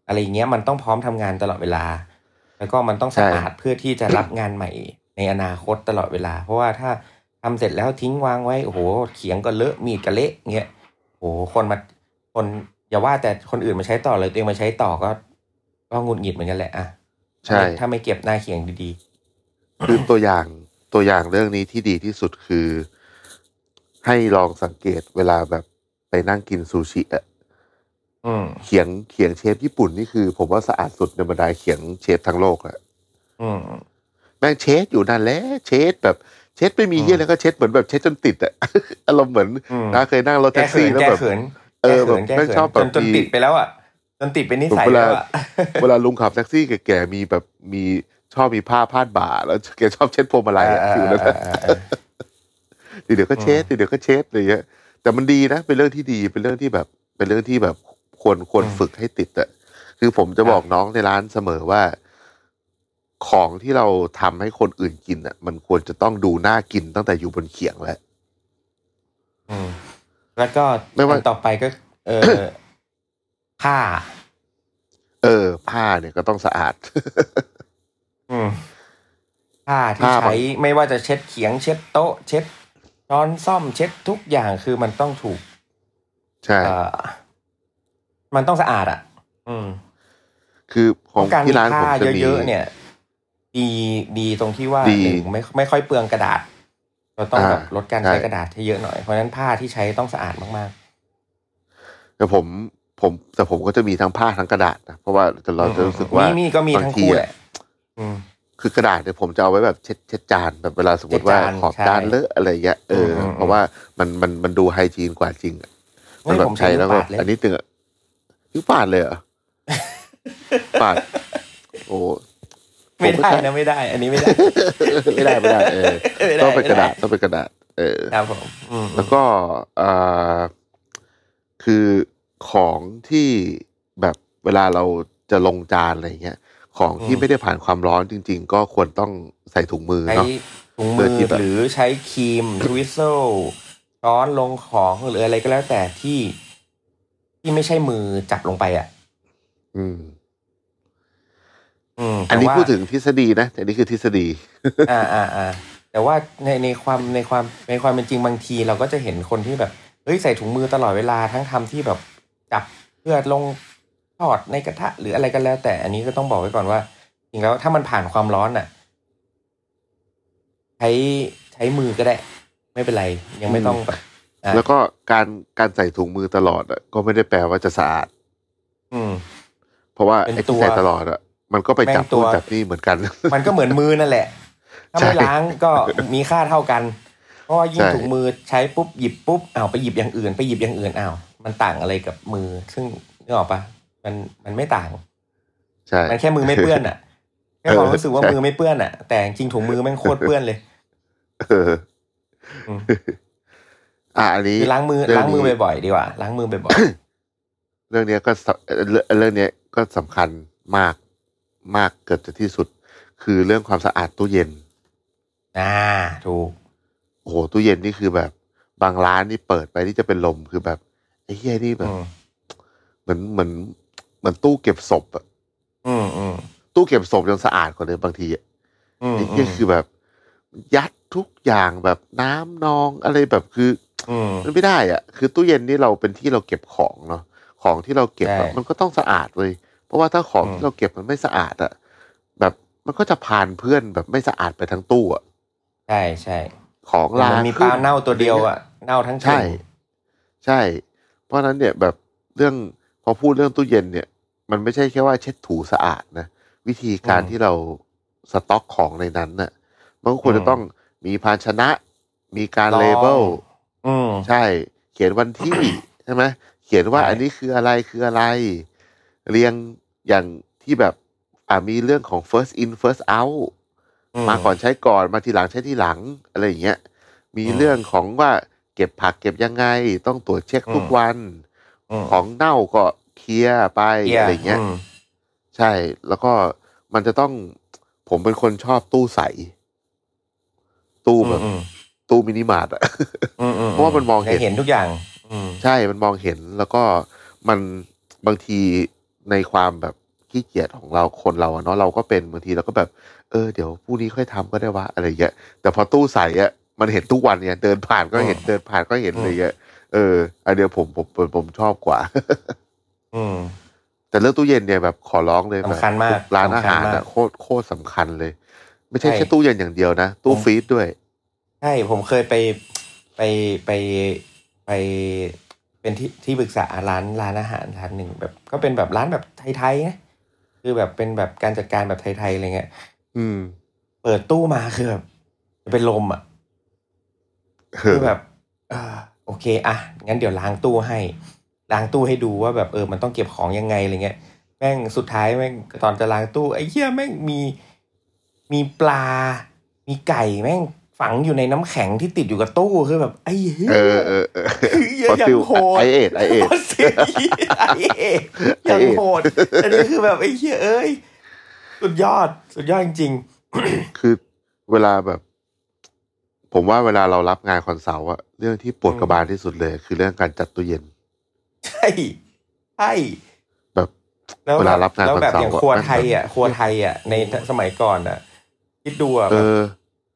อะไรอย่างเงี้ยมันต้องพร้อมทำงานตลอดเวลา แล้วก็มันต้องใช่สะอาดเพื่อที่จะรับงานใหม่ในอนาคตตลอดเวลา เพราะว่าถ้าทำเสร็จแล้วทิ้งวางไว้โอ้โหเขียงก็เลอะมีดก็เละเงี้ยโอ้โหคนมาคนอย่าว่าแต่คนอื่นมาใช้ต่อเลยตัวเองมาใช้ต่อก็ ก็หงุดหงิดเหมือนกันแหละอะใช่ ถ้าไม่เก็บหน้าเขียงดีคือตัวอย่างตัวอย่างเรื่องนี้ที่ดีที่สุดคือ ให้ลองสังเกตเวลาแบบไปนั่งกินซูชิอะๆอืมเขียงเขียงเชฟญี่ปุ่นนี่คือ ผมว่าสะอาดสุดในบรรดาเขียงเชฟทั้งโลกอะอืมแม่งเช็ดอยู่นั่นแหละเช็ดแบบ เช็ดไม่มีอืมเยี่ยแล้วก็เช็ดเหมือนแบบเช็ดจนติดอะอารมณ์เหมือนอืมนะเคยนั่งรถแก้แท็กเขิซี่นแล้วแก้แบบเขินเออแก้เขินแบบแก้แม่งเขินชอบแบบจนจนมีติดไปแล้วอะ จนติดเป็นนิสัยเวลาแล้วอะเวลาลุงขับแท็กซี่แก่ๆมีแบบมีชอบมีผ้าพาดบ่า แล้วแกชอบเช็ดพวงมาลัยอะฟิวนั้นอะเดี๋ยวก็เช็ดเดี๋ยวก็เช็ดอะไรเงี้ยแต่มันดีนะเป็นเรื่องที่ดีเป็นเรื่องที่แบบ เป็นเรื่องที่แบบควรควรอืมฝึกให้ติดอะคือผมจะครับบอกน้องในร้านเสมอว่า ของที่เราทำให้คนอื่นกินอะมันควรจะต้องดูน่ากินตั้งแต่อยู่บนเขียงแล้วอืมแล้วก็ไม่ว่าอันต่อไปก็ เออ ผ้า เออ ผ้าเนี่ยก็ต้องสะอาด อืมผ้าที่ผ้าบาง ใช้ไม่ว่าจะเช็ดเขียง เช็ดโต๊ะ เช็ดช้อนซ่อมเช็ดทุกอย่างคือมันต้องถูก ใช่ เอ่อ มันต้องสะอาดอะ อืม คือของการมีที่ร้านผ้าผมจะมี เยอะๆเนี่ย ดีดีตรงที่ว่าดีหนึ่งไม่ไม่ค่อยเปลืองกระดาษ เราต้องอ่าแบบลดการใช่ใช้กระดาษให้เยอะหน่อยเพราะฉะนั้นผ้าที่ใช้ต้องสะอาดมากแต่ผม ผมแต่ผมก็จะมีทั้งผ้าทั้งกระดาษนะเพราะว่าๆเราจะรู้สึกว่านี่นี่ก็มีบางทั้งทีคู่อะแหละอืมคือกระดาษเนี่ยผมจะเอาไว้แบบเช็ดเช็ดจานแบบเวลาสมมติว่าเช็ดจานขอบใช่จานเลอะอะไรเงี้ยเอออมอืมเพราะว่ามันมันมันดูไฮจีนกว่าจริงอะเฮ้มันยแบผบมใช้ใช้แล้วก็นิ้วปาดเลยอันนี้ตึงอะนิ้วปาดเลยเหรอปาด โอ้ไม่ได้ผนะไม่ได้ อันนี้ไม่ได้ ไม่ได้ไม่ได้ เออไม่ได้ต้องเป็นกระดาษไม่ไต้องเป็นกระดาษ เออครับผมอืมแล้วก็อ่าคือ ของที่แบบเวลาเราจะลงจานอะไรเงี้ยของที่ไม่ได้ผ่านความร้อนจริง ๆ ก็ควรต้องใส่ถุงมือใช้เนาะถุงเพื่มืออที่แบบหรือใช้ครีมทวิสเซลช้อนลงของหรืออะไรก็แล้วแต่ที่ที่ไม่ใช่มือจับลงไปอะ อืม อืมอันนี้แต่ว่าพูดถึงทฤษฎีนะแต่นี่คือทฤษฎี อ่าอ่าอ่าแต่แต่ว่าในในความในความในความเป็นจริงบางที เราก็จะเห็นคนที่แบบเฮ้ยใส่ถุงมือตลอดเวลาทั้งทำที่แบบ จับเพื่อลงทอดในกระทะ หรืออะไรก็แล้ว แต่อันนี้ก็ต้องบอกไว้ก่อนว่าจริงแล้วถ้ามันผ่านความร้อนอะ ใช้ใช้มือก็ได้ ไม่เป็นไร ยังไม่ต้องแบบอะแล้วก็การการใส่ถุงมือตลอดอะก็ไม่ได้แปลว่าจะสะอาด อืม เพราะว่าเป็นไอ้ตัที่วใส่ตลอดอะมันก็ไปจับแม่งตัวนู่นจับนี่เหมือนกัน มันก็เหมือนมือนั่นแหละ ถ้าใช่ไม่ล้างก็มีค่าเท่ากัน เพราะว่ายิ่งใช่ถุงมือใช้ปุ๊บหยิบปุ๊บอ้าวไปหยิบอย่างอื่นไปหยิบอย่างอื่นอ้าว มันต่างอะไรกับมือ ซึ่งนึกออกปะมันมันไม่ต่างใช่มันแค่มือไม่เปื้อนอะแค่ความรู้สึกว่าใช่มือไม่เปื้อนอะ แต่จริงๆถุงมือแม่งโคตรเปื้อนเลยเอออืมอะอันนี้คือล้างมือเรื่ล้างมือนี้บ่อยๆดีกว่าล้างมือบ่อยเรื่องเนี้ยก็สเอ่อเรื่องเรื่องเนี้ยก็สำคัญมากมากเกือบจะที่สุด คือเรื่องความสะอาดตู้เย็นๆอ่าถูกโอ้โหตู้เย็นนี่คือแบบ บางร้านนี่เปิดไปนี่จะเป็นลมคือแบบ ไอ้เหี้ยนี่แบบอืมเหมือนเหมือนเหมือนตู้เก็บศพอะอืมอืมตู้เก็บศพยังสะอาดกว่าเลยบางทีอะอืมไอ้เหี้ยคือแบบ ยัดทุกอย่างแบบน้ำนองอะไรแบบคืออืมมันไม่ได้อะ คือตู้เย็นนี่เราเป็นที่เราเก็บของเนาะของที่เราเก็บอะใช่มันก็ต้องสะอาดเลยเพราะว่าถ้าของอืมที่เราเก็บมันไม่สะอาดอะแบบมันก็จะพานเพื่อนแบบไม่สะอาดไปทั้งตู้อะใช่ใช่ของลามันมีปขึ้ลาเน่าตัวเดียวอะเน่าทั้งใช่ถุงใช่ เพราะฉะนั้นเนี่ยแบบเรื่องพอพูดเรื่องตู้เย็นเนี่ย มันไม่ใช่แค่ว่าเช็ดถูสะอาดนะวิธีการที่เราสต็อกของในนั้นน่ะมันก็ควรจะต้องมีภาชนะ มีการเลเบลอืมใช่ เขียนวันที่ใช่ไหมเขียนว่าใช่อันนี้คืออะไรคืออะไร เรียงอย่างที่แบบอ่ามีเรื่องของ first in first out มาก่อนใช้ก่อนมาทีหลังใช้ทีหลังอะไรอย่างเงี้ยมีอืมเรื่องของว่า เก็บผักเก็บยังไง ต้องตรวจเช็คทุกอืมวันมของเน่าก็เคลียร์ไปเหี้ยอะไรเงี้ยอืมใช่ แล้วก็มันจะต้องผมเป็นคนชอบตู้ใส ตู้แบบอืมตู้มินิมาร์ทอะอืมอืมเพราะว่ามันมองเห็นได้เห็นทุกอย่างอืมใช่มันมองเห็นแล้วก็มันบางทีในความแบบขี้เกียจของเราคนเราอะเนาะเราก็เป็นบางทีเราก็แบบ เออเดี๋ยวพรุ่งนี้ค่อยทำก็ได้วะอะไรเงี้ยแต่พอตู้ใสอะ มันเห็นทุกวันเนี่ย เดินผ่านก็เห็นอืมเดินผ่านก็เห็นอืมอะไรเงี้ยเอออันเดียวผมผมผมผมชอบกว่า อืมแต่เรื่องตู้เย็นเนี่ยแบบขอร้องเลยแบบสำคัญมากร้านอาหารสำคัญมาอะกโคตรโคตรสำคัญเลย ไม่ใช่ใช่แค่ตู้เย็นอย่างเดียวนะ ตู้ผมฟรีซด้วยใช่ผมเคยไปไปไปไปเป็นที่ที่ปรึกษาร้านร้านอาหารร้านหนึ่งแบบ ก็เป็นแบบร้านแบบไทยๆนะคือแบบเป็นแบบการจัดการแบบไทยๆอะไรเงี้ยอืม เปิดตู้มาคือแบบจะเป็นลมอะเอ คืออแบบเออโอเคอะงั้นเดี๋ยวล้างตู้ให้ล้างตู้ให้ดูว่าแบบเออมันต้องเก็บของยังไงอะไรเงี้ยแม่งสุดท้ายแม่งตอนจะล้างตู้ไอ้เหี้ยแม่งมีมีปลา มีไก่แม่งฝังอยู่ในน้ำแข็งที่ติดอยู่กับตู้คือแบบไอ้เหี้ยเออเออเออเหี้ยอย่างโหดไอเอ็ดไอเอ็ดฟอสซิลไอ้เอ๋อย่างโหดอันนี้คือแบบไอ้เหี้ยเอ้ยสุดยอดสุดยอดจริงคือเวลาแบบ ผมว่าเวลาเรารับงาน consult อะเรื่องที่ปวดกระบาลที่สุดเลย คือเรื่องการจัดตู้เย็นๆใช่ใช่แบบแล้วเวลารับงานแล้วแบบคอนซัลท์อย่างครัวอะไทยอะครัวไทยอะในสมัยก่อนอะคิดดูอะเอแบบ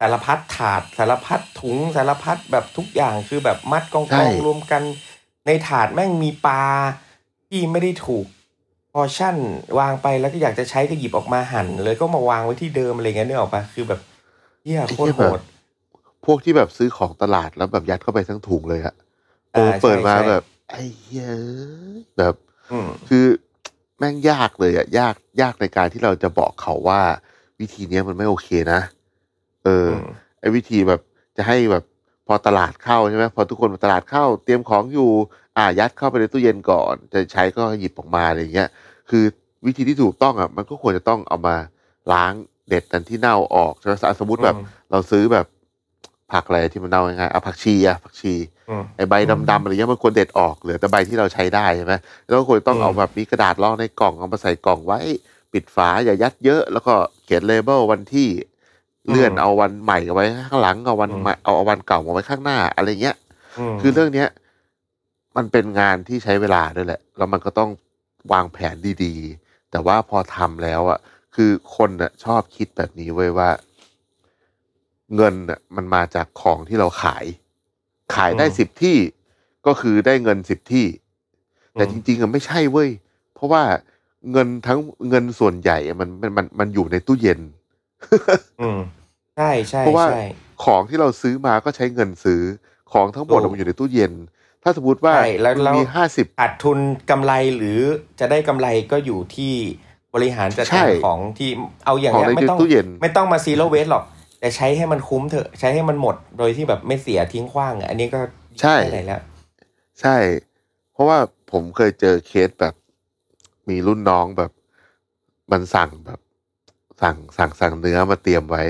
อสารพัดถาดสารพัดถุงสารพัดแบบทุกอย่างคือแบบมัดกองใช่กองรวมกัน ในถาดแม่งมีปลาที่ไม่ได้ถูกพอชั่นวางไปแล้วก็อยากจะใช้ก็หยิบออกมาหั่นเลยก็มาวางไว้ที่เดิมอะไรเงี้ยนึกออกปะคือแบบเหี้ยโคตรโหด พวกที่แบบซื้อของตลาดแล้วแบบยัดเข้าไปทั้งถุงเลยอะโอ้อ่าเปิดมาใช่ใช่ แบบไอ้เหี้ยแบบ อืม คือแม่งยากเลยอะยากยากในการที่เราจะบอกเขาว่า วิธีเนี้ยมันไม่โอเคนะ เอออม ไอ้วิธีแบบจะให้แบบพอตลาดเข้าใช่ไหมพอทุกคนตลาดเข้า เตรียมของอยู่ อ่ายัดเข้าไปในตู้เย็นก่อน จะใช้ก็หยิบออกมาอะไรอย่างเงี้ยคือวิธีที่ถูกต้องอะมันก็ควรจะต้องเอามาล้างเด็ดกันที่เน่าออกใช่ไหมสมมติแบบอืมเราซื้อแบบ ผักอะไรที่มันเน่าง่ายๆเอาผักชีอะผักชีอืมไอใบดำๆอะไรเงี้ยมันควรเด็ดออกเหลือแต่ใบที่เราใช้ได้ใช่ไหมแล้วก็ควรต้องอืมเอาแบบมีกระดาษรองในกล่องเอามาใส่กล่องไว้ ปิดฝาอย่ายัดเยอะ แล้วก็เขียนเลเบลวันที่เลื่อนเอาวันใหม่เอาไว้ข้างหลังเอาวันใหม่เอาเอาวันเก่ามาไว้ข้างหน้าอะไรเงี้ยมคือเรื่องเนี้ย มันเป็นงานที่ใช้เวลาด้วยแหละ แล้วมันก็ต้องวางแผนดีๆ แต่ว่าพอทำแล้วอะคือคนน่ะชอบคิดแบบนี้ไว้ยว่า เงินน่ะมันมาจากของที่เราขาย ขายได้อืมสิบที่ก็คือได้เงินสิบที่ แต่อืมจริงๆอะไม่ใช่เว้ย เพราะว่าเงินทั้งเงินส่วนใหญ่อะมันมันมันมันอยู่ในตู้เย็นอืมใช่ใช่เพราะว่าใช่ของที่เราซื้อมาก็ใช้เงินซื้อของทั้งหมดถูอะกมันอยู่ในตู้เย็น ถ้าสมมติว่าใช่แล้วมันแล้วมีห้าสิบขาดทุนกำไรหรือจะได้กำไรก็อยู่ที่บริหารจัดใช่การของที่เอาอย่างของเงี้ยในไม่ต้องตู้เย็นไม่ต้องมาซีโร่เวสหรอก แต่ใช้ให้มันคุ้มเถอะ ใช้ให้มันหมดโดยที่แบบไม่เสียทิ้งขว้างอะอันนี้ก็ใช่แค่ไหนแล้วใช่ เพราะว่าผมเคยเจอเคสแบบ มีรุ่นน้องแบบ มันสั่งแบบ สั่งสั่งสั่งเนื้อมาเตรียมไว้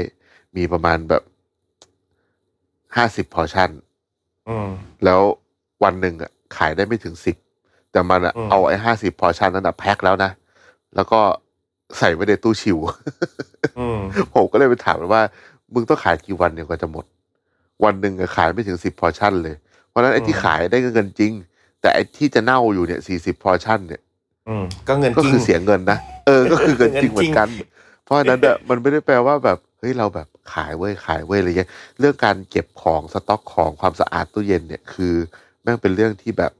มีประมาณแบบห้าสิบพอชั่นอืมแล้ววันหนึ่งอะ ขายได้ไม่ถึงสิบแต่มันอะอืมเอาไอ้ห้าสิบพอชั่นนั้นอะแพ็คแล้วนะ แล้วก็ใส่ไว้ในตู้ชิวอืมผมก็เลยไปถามมันว่า มึงต้องขายกี่วันเนี่ยกว่าจะหมด วันหนึ่งอะขายไม่ถึงสิบพอชั่นเลย เพราะฉะนั้นไอ้ที่อืมขายได้เงินจริง แต่ไอ้ที่จะเน่าอยู่เนี่ยสี่สิบพอชั่นเนี่ยอืมก็เงินก็จริงคือเสียเงินนะเออ ก็คือเงินจริงเงินจริงเหมือนกัน เพราะฉะนั้นอะมันไม่ได้แปลว่าแบบเฮ้ยเราแบบขายเว้ยขายเว้ยอะไรเงี้ยเรื่องการเก็บของสต็อกของความสะอาดตู้เย็นเนี่ยคือแม่งเป็นเรื่องที่แบบ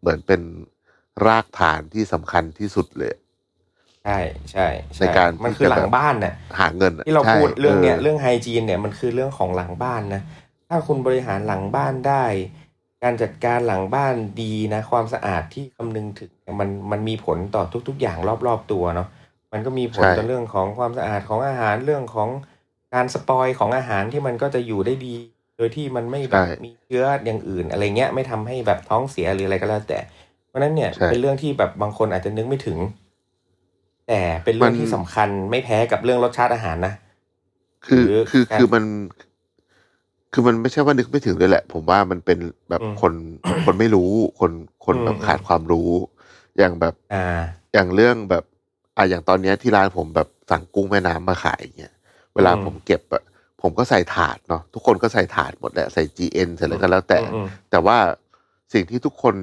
เหมือนเป็นรากฐานที่สำคัญที่สุดเลย ใช่ใช่ใช่ในการมันคือหลัที่จะงแบบบ้านน่ะหาเงินอะที่เราใช่พูดเรื่องเนี้ยออเรื่องไฮจีนเนี่ยมันคือเรื่องของหลังบ้านนะถ้าคุณบริหารหลังบ้านได้ การจัดการหลังบ้านดีนะ ความสะอาดที่คำนึงถึงเนี่ยมันมันมีผลต่อทุก ๆ อย่างรอบๆตัวเนาะมันก็มีผลใช่ต่อเรื่องของความสะอาดของอาหารเรื่องของการสปอยของอาหารที่มันก็จะอยู่ได้ดี โดยที่มันไม่แบบมีเชื้ออย่างอื่น อะไรเงี้ยไม่ทำให้แบบท้องเสียหรืออะไรก็แล้วแต่ เพราะฉะนั้นเนี่ยใช่เป็นเรื่องที่แบบบางคนอาจจะนึกไม่ถึง แต่เป็นเรื่องมันที่สำคัญไม่แพ้กับเรื่องรสชาติอาหารนะ คือหรือคือการคือมัน คือมันไม่ใช่ว่านึกไม่ถึงเลยแหละ ผมว่ามันเป็นแบบอืมคนคนไม่รู้คนคนแบบอืมขาดความรู้ อย่างแบบอ่าอย่างเรื่องแบบอะอย่างตอนเนี้ยที่ร้านผมแบบสั่งกุ้งแม่น้ำมาขายอย่างเงี้ยเวลาอืมผมเก็บอะผมก็ใส่ถาดเนาะทุกคนก็ใส่ถาดหมดแหละใส่ GN ใส่อะไรก็แล้วแต่อืมแต่ว่าสิ่งที่ทุกคน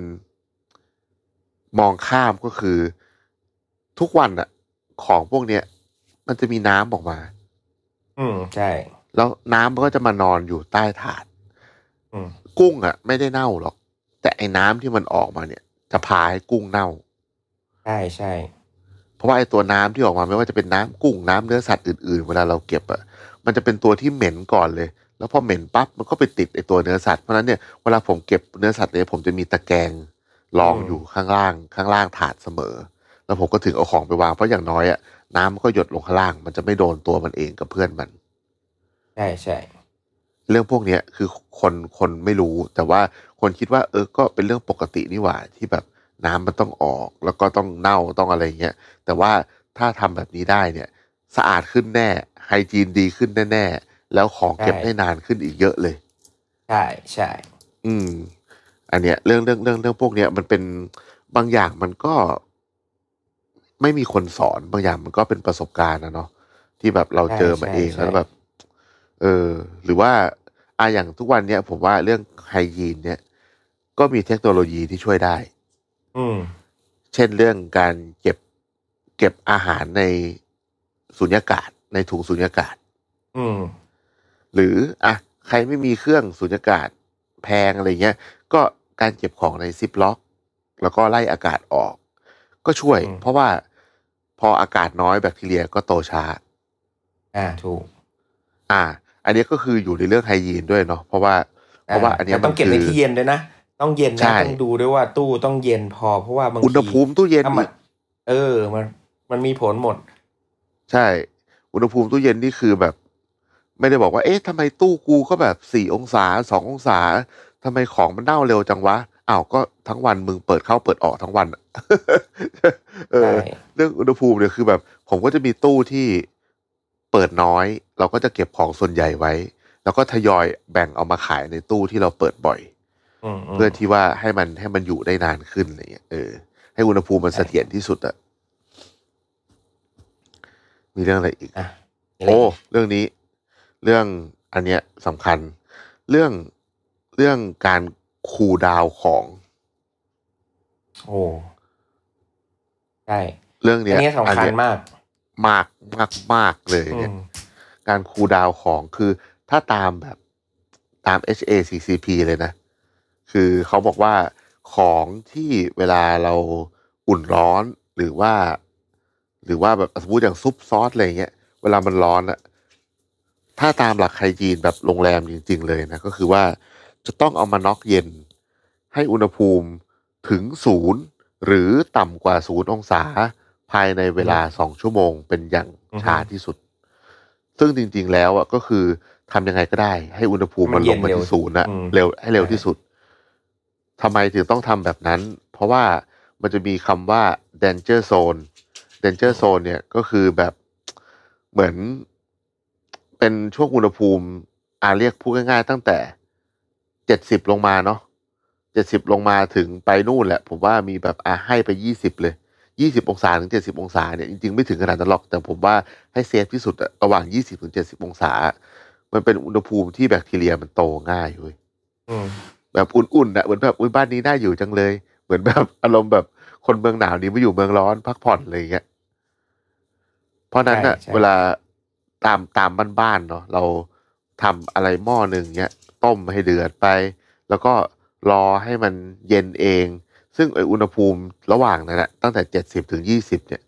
มองข้ามก็คือ ทุกวันอะของพวกเนี้ยมันจะมีน้ำออกมา อืมใช่ แล้วน้ำมันก็จะมานอนอยู่ใต้ถาดอืมกุ้งอะไม่ได้เน่าหรอก แต่ไอ้น้ำที่มันออกมาเนี่ย จะพาให้กุ้งเน่า ใช่ใช่เพราะว่าไอ้ตัวน้ำที่ออกมาไม่ว่าจะเป็นน้ำกุ้งน้ำเนื้อสัตว์อื่นๆ เวลาเราเก็บอะมันจะเป็นตัวที่เหม็นก่อนเลย แล้วพอเหม็นปั๊บมันก็ไปติดไอ้ตัวเนื้อสัตว์เพราะฉะนั้นเนี่ยเวลาผมเก็บเนื้อสัตว์เนี่ยผมจะมีตะแกรงรองอยู่ข้างล่าง ข้างล่างถาดเสมอ แล้วผมก็ถึงเอาของไปวางเพราะอย่างน้อยอะน้ำมันก็หยดลงข้างล่าง มันจะไม่โดนตัวมันเองกับเพื่อนมัน ใช่ใช่เรื่องพวกเนี้ยคือคนคนไม่รู้ แต่ว่าคนคิดว่า เออก็เป็นเรื่องปกตินี่หว่าที่แบบน้ำมันต้องออก แล้วก็ต้องเน่าต้องอะไรเงี้ยแต่ว่าถ้าทำแบบนี้ได้เนี่ย สะอาดขึ้นแน่ไฮจีนดีขึ้นแน่ๆแล้วของเก็บได้นานขึ้นอีกเยอะเลย ใช่ใช่อืม อันเนี้ยเรื่องเรื่องเรื่องเรื่องพวกเนี้ยมันเป็นบางอย่างมันก็ ไม่มีคนสอนบางอย่างมันก็เป็นประสบการณ์นะเนาะที่แบบเราเจอมาเองแล้วแบบ เออ หรือว่าอะอย่างทุกวันเนี้ยผมว่าเรื่องไฮยีนเนี่ย ก็มีเทคโนโลยีที่ช่วยได้ อืม เช่นเรื่องการเก็บเก็บอาหารในสุญญากาศ ในถุงสุญญากาศ อืม หรืออะใครไม่มีเครื่องสุญญากาศแพงอะไรเงี้ย ก็การเก็บของในซิปล็อก แล้วก็ไล่อากาศออก ก็ช่วย อืม เพราะว่า พออากาศน้อยแบคทีเรียก็โตช้า อ่าถูก อ่า อันนี้ก็คืออยู่ในเรื่องไฮยีนด้วยเนาะเพราะว่า เพราะว่าอันเนี้ยแต่ต้องเก็บมันในคือที่เย็นด้วยนะต้องเย็นใช่นะต้องดูด้วยว่าตู้ต้องเย็นพอเพราะว่าบางทีอุณหภูมิตู้เย็นถ้ามันอีกเออมันมันมีผลหมด ใช่ อุณหภูมิตู้เย็นนี่คือแบบ ไม่ได้บอกว่า เอ๊ะทำไมตู้กูก็แบบสี่องศาสององศาทำไมของมันเน่าเร็วจังวะ อ้าวก็ทั้งวันมึงเปิดเข้าเปิดออกทั้งวันอะเออใช่เรื่องอุณหภูมิเนี่ยคือแบบ ผมก็จะมีตู้ที่เปิดน้อย เราก็จะเก็บของส่วนใหญ่ไว้ แล้วก็ทยอยแบ่งเอามาขายในตู้ที่เราเปิดบ่อยอืมมเพื่อที่ว่าให้มันให้มันอยู่ได้นานขึ้นอะไรเงี้ยเออให้อุณหภูมิมันเสถียรที่สุดอะมีเรื่องอะไรอีกอะโอ้เรื่องนี้ เรื่องอันเนี้ยสำคัญ เรื่องเรื่องการ คูลดาวน์ของ โอ้ใช่เรื่องเนี้อันยนี้สำคัญเนี้ยมาก มากมากมากเลยอืเนี่ยมการคูลดาวน์ของคือถ้าตามแบบตาม HACCP เลยนะ คือเขาบอกว่าของที่เวลาเราอุ่นร้อนหรือว่า หรือว่าแบบสมมติอย่างซุปซอสอะไรเงี้ยเวลามันร้อนอะถ้าตามหลักไฮจีนแบบโรงแรมจริง ๆ เลยนะ ก็คือว่า จะต้องเอามาน็อกเย็น ให้อุณหภูมิถึงศูนย์หรือต่ำกว่าศูนย์องศาภายในเวลาสองชั่วโมงเป็นอย่างอือฮึช้าที่สุด ซึ่งจริง ๆ แล้วอะก็คือทำยังไงก็ได้ ให้อุณหภูมิมันมันเย็ลนงมาเร็วที่ศูนย์อะอืมเร็วให้เร็วใช่ที่สุดทำไมถึงต้องทำแบบนั้น เพราะว่ามันจะมีคำว่า danger zone danger zone เนี่ยก็คือแบบเหมือนเป็นช่วงอุณหภูมิอาเรียกพูดง่ายๆ ตั้งแต่ เจ็ดสิบลงมาเนาะเจ็ดสิบลงมาถึงไปนู่นแหละ ผมว่ามีแบบอะให้ไปยี่สิบเลยยี่สิบองศาถึงเจ็ดสิบองศาเนี่ยจริงๆไม่ถึงขนาดนั้นหรอก แต่ผมว่าให้เซฟที่สุดอะระหว่างยี่สิบถึงเจ็ดสิบองศา มันเป็นอุณหภูมิที่แบคทีเรียมันโตง่ายเว้ยอืมแบบอุ่นๆอะเหมือนแบบอุ้ยบ้านนี้น่าอยู่จังเลย เหมือนแบบอารมณ์แบบคนเมืองหนาวนี้มาอยู่เมืองร้อนพักผ่อนอะไรอย่างเงี้ยเพราะฉะนั้นอะใช่ใช่เวลาตามตามบ้านๆเนาะเราทำอะไรหม้อหนึ่งเนี้ย ต้มให้เดือดไป แล้วก็รอให้มันเย็นเอง ซึ่งไออุณหภูมิระหว่างนั้นนะตั้งแต่เจ็ดสิบถึงยี่สิบเนี่ย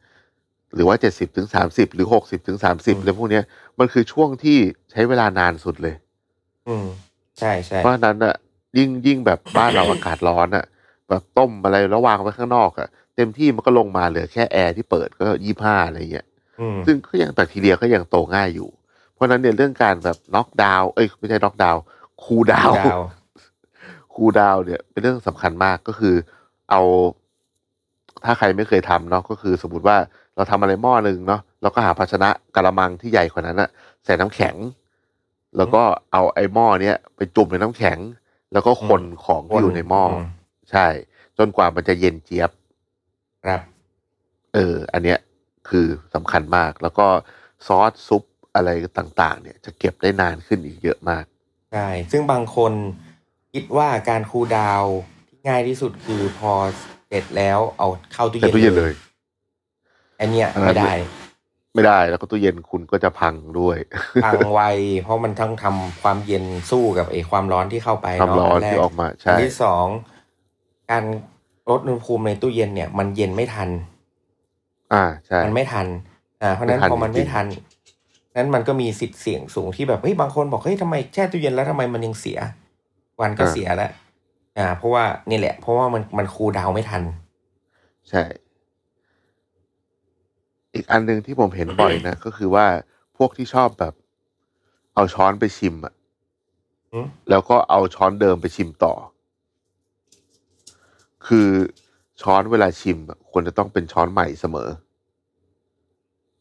หรือว่าเจ็ดสิบถึงสามสิบหรือหกสิบถึงสามสิบอะไรพวกเนี้ยมันคือช่วงที่ใช้เวลานานสุดเลย อืมใช่ใช่เพราะฉะนั้นอะยิ่งยิ่งแบบบ้านเราอากาศร้อนอะแบบต้มอะไรแล้ววางไว้ข้างนอกอะเต็มที่มันก็ลงมาเหลือแค่แอร์ที่เปิดก็ยี่ห้าอะไรเงี้ยอืมซึ่งก็ยังแบคทีเรียก็ยังโตง่ายอยู่ เพราะฉะนั้นเนี่ยเรื่องการแบบ knock down เอ้ยไม่ใช่ knock down cool down down cool down เนี่ย เป็นเรื่องสำคัญมากก็คือเอา ถ้าใครไม่เคยทำเนาะก็คือสมมติว่าเราทำอะไรหม้อหนึ่งเนาะเราก็หาภาชนะกระมังที่ใหญ่กว่านั้นอะใส่น้ำแข็ง แล้วก็เอาไอ้หม้อเนี้ยไปจุ่มในน้ำแข็ง แล้วก็คนของที่อยู่ในหม้ออมใช่ จนกว่ามันจะเย็นเจี๊ยบครับ เออ อันเนี้ยคือสำคัญมาก แล้วก็ซอสซุปอะไรต่าง ๆ เนี่ย จะเก็บได้นานขึ้นอีกเยอะมาก ใช่ซึ่งบางคนคิดว่าการคูลดาวน์ที่ง่ายที่สุดคือพอเสร็จแล้วเอาเข้าตู้แต่เย็นตู้เย็นเลยอันเนี้ยอันนั้นไม่ได้ ไม่ได้แล้วก็ตู้เย็นคุณก็จะพังด้วยพังไวเพราะมันทั้งทำความเย็นสู้กับไอ้ความร้อนที่เข้าไปความเนาะร้อนแรที่ออกมาอัใช่นที่สองการลดอุณหภูมิในตู้เย็นเนี่ย มันเย็นไม่ทัน อ่าใช่มันไม่ทันอ่าเพราะฉะนั้นไม่ทันพอมันจริไม่งๆทัน นั้นมันก็มีสิทธิ์เสี่ยงสูงที่แบบเฮ้ยบางคนบอกเฮ้ยทำไมแช่ตู้เย็นแล้วทำไมมันยังเสีย วันก็เสียแล้วอ่า เพราะว่านี่แหละ เพราะว่ามันมันคูลดาวน์ไม่ทัน ใช่ อีกอันหนึ่งที่ผมเห็นบ่อยนะ ก็คือว่าพวกที่ชอบแบบ เอาช้อนไปชิมอะอืมแล้วก็เอาช้อนเดิมไปชิมต่อ คือช้อนเวลาชิมอะควรจะต้องเป็นช้อนใหม่เสมอ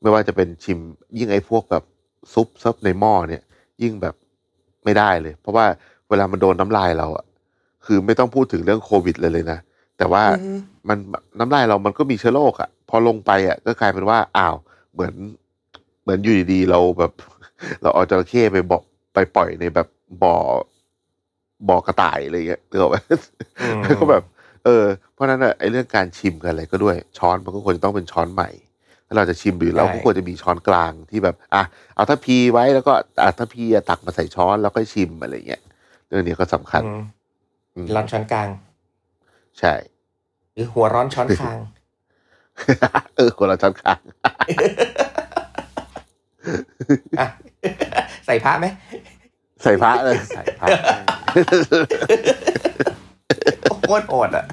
ไม่ว่าจะเป็นชิมยิ่งไอ้พวกแบบซุปซับในหม้อเนี่ย ยิ่งแบบไม่ได้เลย เพราะว่าเวลามันโดนน้ำลายเราอะคือไม่ต้องพูดถึงเรื่องโควิดเลยเลยนะ แต่ว่ามันน้ำลายเรามันก็มีเชื้อโรคอะพอลงไปอะก็กลายเป็นว่าอ้าวเหมือนเหมือนอยู่ดีๆเราแบบ เราเอาจระเข้ไปบอกไปปล่อยในแบบบ่อบ่อกระต่ายอะไรเงี้ยนึกออกไหมอืมก็แบบ เออ เพราะฉะนั้นอะไอ้เรื่องการชิมกันอะไรก็ด้วยช้อนมันก็ควรจะต้องเป็นช้อนใหม่ถ้า เราจะชิมหรือเราก็ควรจะมีช้อนกลางที่แบบอะเอาถ้าพีไว้แล้วก็อะถ้าพีอะตักมาใส่ช้อนแล้วก็ชิมอะไรเงี้ยเรื่องนี้ก็สำคัญอืมอืมร้อนช้อนกลาง ใช่ หรือหัวร้อนช้อนคางเออคนละช้อนกลางอะใส่พระไหมใส่พระเลยใส่พระโคตรโอดอะ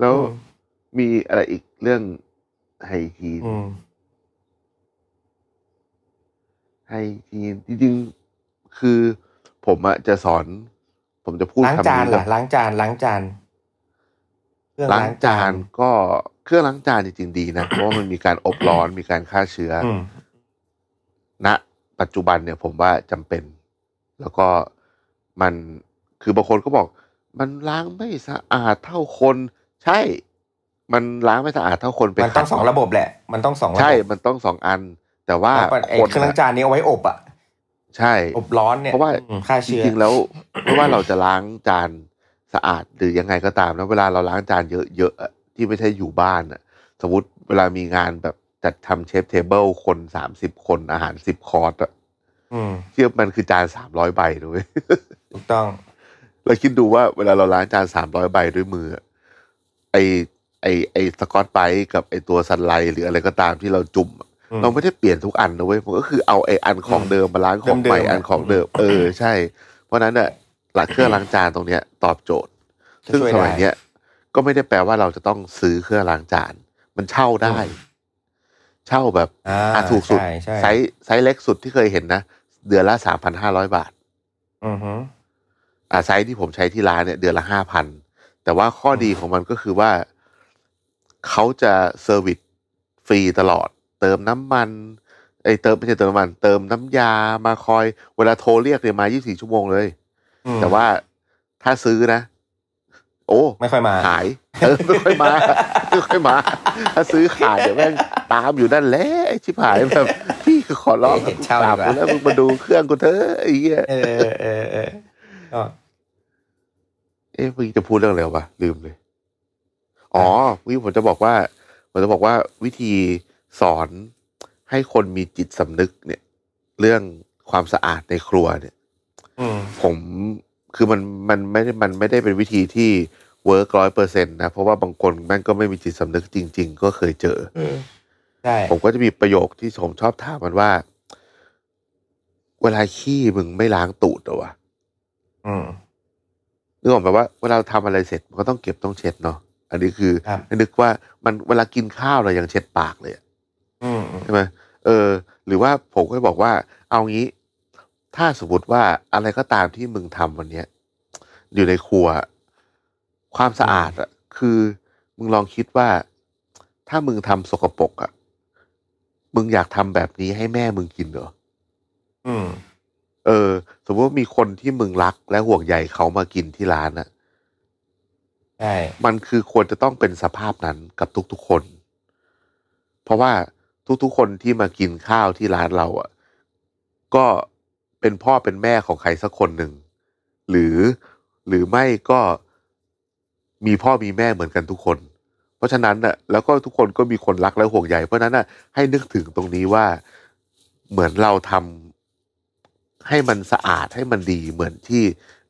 แล้วอื มมีอะไรอีกเรื่องไฮจีนอืมไฮจีนจริงๆคือผมอะจะสอน ผมจะพูดล้างคำจานนี้ล่ะกับล้างจานล้างจานเครื่องล้างจานก็เครื่องล้างจานจริงๆดีนะ เพราะว่ามันมีการอบร้อนมีการฆ่าเชื้อออืมณปัจจุบันเนี่ยผมว่าจำเป็น แล้วก็มันคือบางคนก็บอก มันล้างไม่สะอาดเท่าคน ใช่ มันล้างไม่สะอาดเท่าคนไปมันต้องขัดสองระบบแหละ มันต้องสองระบบใช่ มันต้องสองอัน แต่ว่าเพราะไอ้คนเครื่องล้างอะจานนี้เอาไว้อบอะใช่อบร้อนเนี่ยเพราะว่าอืมฆ่าเชื้อจริงๆแล้วไม่ว่าเราจะล้างจานสะอาดหรือยังไงก็ตามนะเวลาเราล้างจานเยอะๆอะที่ไม่ใช่อยู่บ้านอะสมมติเวลามีงานแบบจัดทำ chef's table คนสามสิบคนอาหารสิบคอร์สอะอืมเทียบมันคือจานสามร้อยใบด้วยถูกต้องเราคิดดูว่าเวลาเราล้างจานสามร้อยใบด้วยมืออะไอ ไอไอ Scotch-Brite กับไอตัว Sunlight หรืออะไรก็ตามที่เราจุ่มอะอืมเราไม่ได้เปลี่ยนทุกอันนะเว้ยมันก็คือเอาไออันของเดิมมาล้างของใหม่เดิมๆอะอันของเดิม เออใช่ เพราะฉะนั้นเนี่ยหลักเครื่องล้างจานตรงเนี้ยตอบโจทย์จะซึ่งช่วยสมัยได้เนี้ยก็ไม่ได้แปลว่าเราจะต้องซื้อเครื่องล้างจาน มันเช่าได้ เช่าแบบอ่าอะถูกสุดใช่ใช่ size size เล็กสุดที่เคยเห็นนะเดือนละสามพันห้าร้อยบาท อือฮึอ่าไซส์ที่ผมใช้ที่ร้านเนี่ยเดือนละห้าพันแต่ว่าข้อดีของมันก็คือว่า เขาจะ service ฟรีตลอด เติมน้ำมันไอยเติมไม่ใช่เติมน้ำมัน เติมน้ำยามาคอย เวลาโทรเรียกเนี่ยมา 24 ชั่วโมงเลยอืมแต่ว่าถ้าซื้อนะ โอ้ไม่ค่อยมา หาย เออไม่ค่อยมาไม่ค่อยมา ถ้าซื้อขาดเดี๋ยวแม่งตามอยู่นั่นแหละไอ้ชิบหายแบบพี่ขอร้องเอ๊ะเช่าดีตามกว่ากูแล้วมึงมาดูเครื่องกูเถอะไอ้เหี้ยเออเออเออก็เอ๊ะเมื่อกี้จะพูดเรื่องอะไรวะลืมเลย อ๋อเมื่อกี้ผมจะบอกว่าผมจะบอกว่าวิธีสอนให้คนมีจิตสำนึกเนี่ย เรื่องความสะอาดในครัวเนี่ยอืมผมคือมันมันไม่ได้มันไม่ได้เป็นวิธีที่เวิร์กร้อยเปอร์เซ็นต์นะ เพราะว่าบางคนแม่งก็ไม่มีจิตสำนึกจริง ๆ ก็เคยเจอใช่ผมก็จะมีประโยคที่ผมชอบถามมันว่า เวลาขี้มึงไม่ล้างตูดเหรอวะอืมนึกออกไหมว่าเวลาเราทำอะไรเสร็จมันก็ต้องเก็บต้องเช็ดเนาะ อันนี้คือครับให้นึกว่ามันเวลากินข้าวเรายังเช็ดปากเลยอะอืมใช่ไหมเออ หรือว่าผมก็บอกว่า เอางี้ ถ้าสมมติว่าอะไรก็ตามที่มึงทำวันเนี้ย อยู่ในครัว ความสะอาดอะคือมึงลองคิดว่า ถ้ามึงทำสกปรกอะมึงอยากทำแบบนี้ให้แม่มึงกินเหรออืม เออ สมมติว่ามีคนที่มึงรักและห่วงใยเขามากินที่ร้านอะ ใช่มันคือควรจะต้องเป็นสภาพนั้นกับทุกๆคน เพราะว่าทุกๆคนที่มากินข้าวที่ร้านเราอะ ก็เป็นพ่อเป็นแม่ของใครสักคนหนึ่ง หรือหรือไม่ก็มีพ่อมีแม่เหมือนกันทุกคน เพราะฉะนั้นน่ะแล้วก็ทุกคนก็มีคนรักและห่วงใยเพราะฉะนั้นน่ะให้นึกถึงตรงนี้ว่าเหมือนเราทำให้มันสะอาดให้มันดีเหมือนที่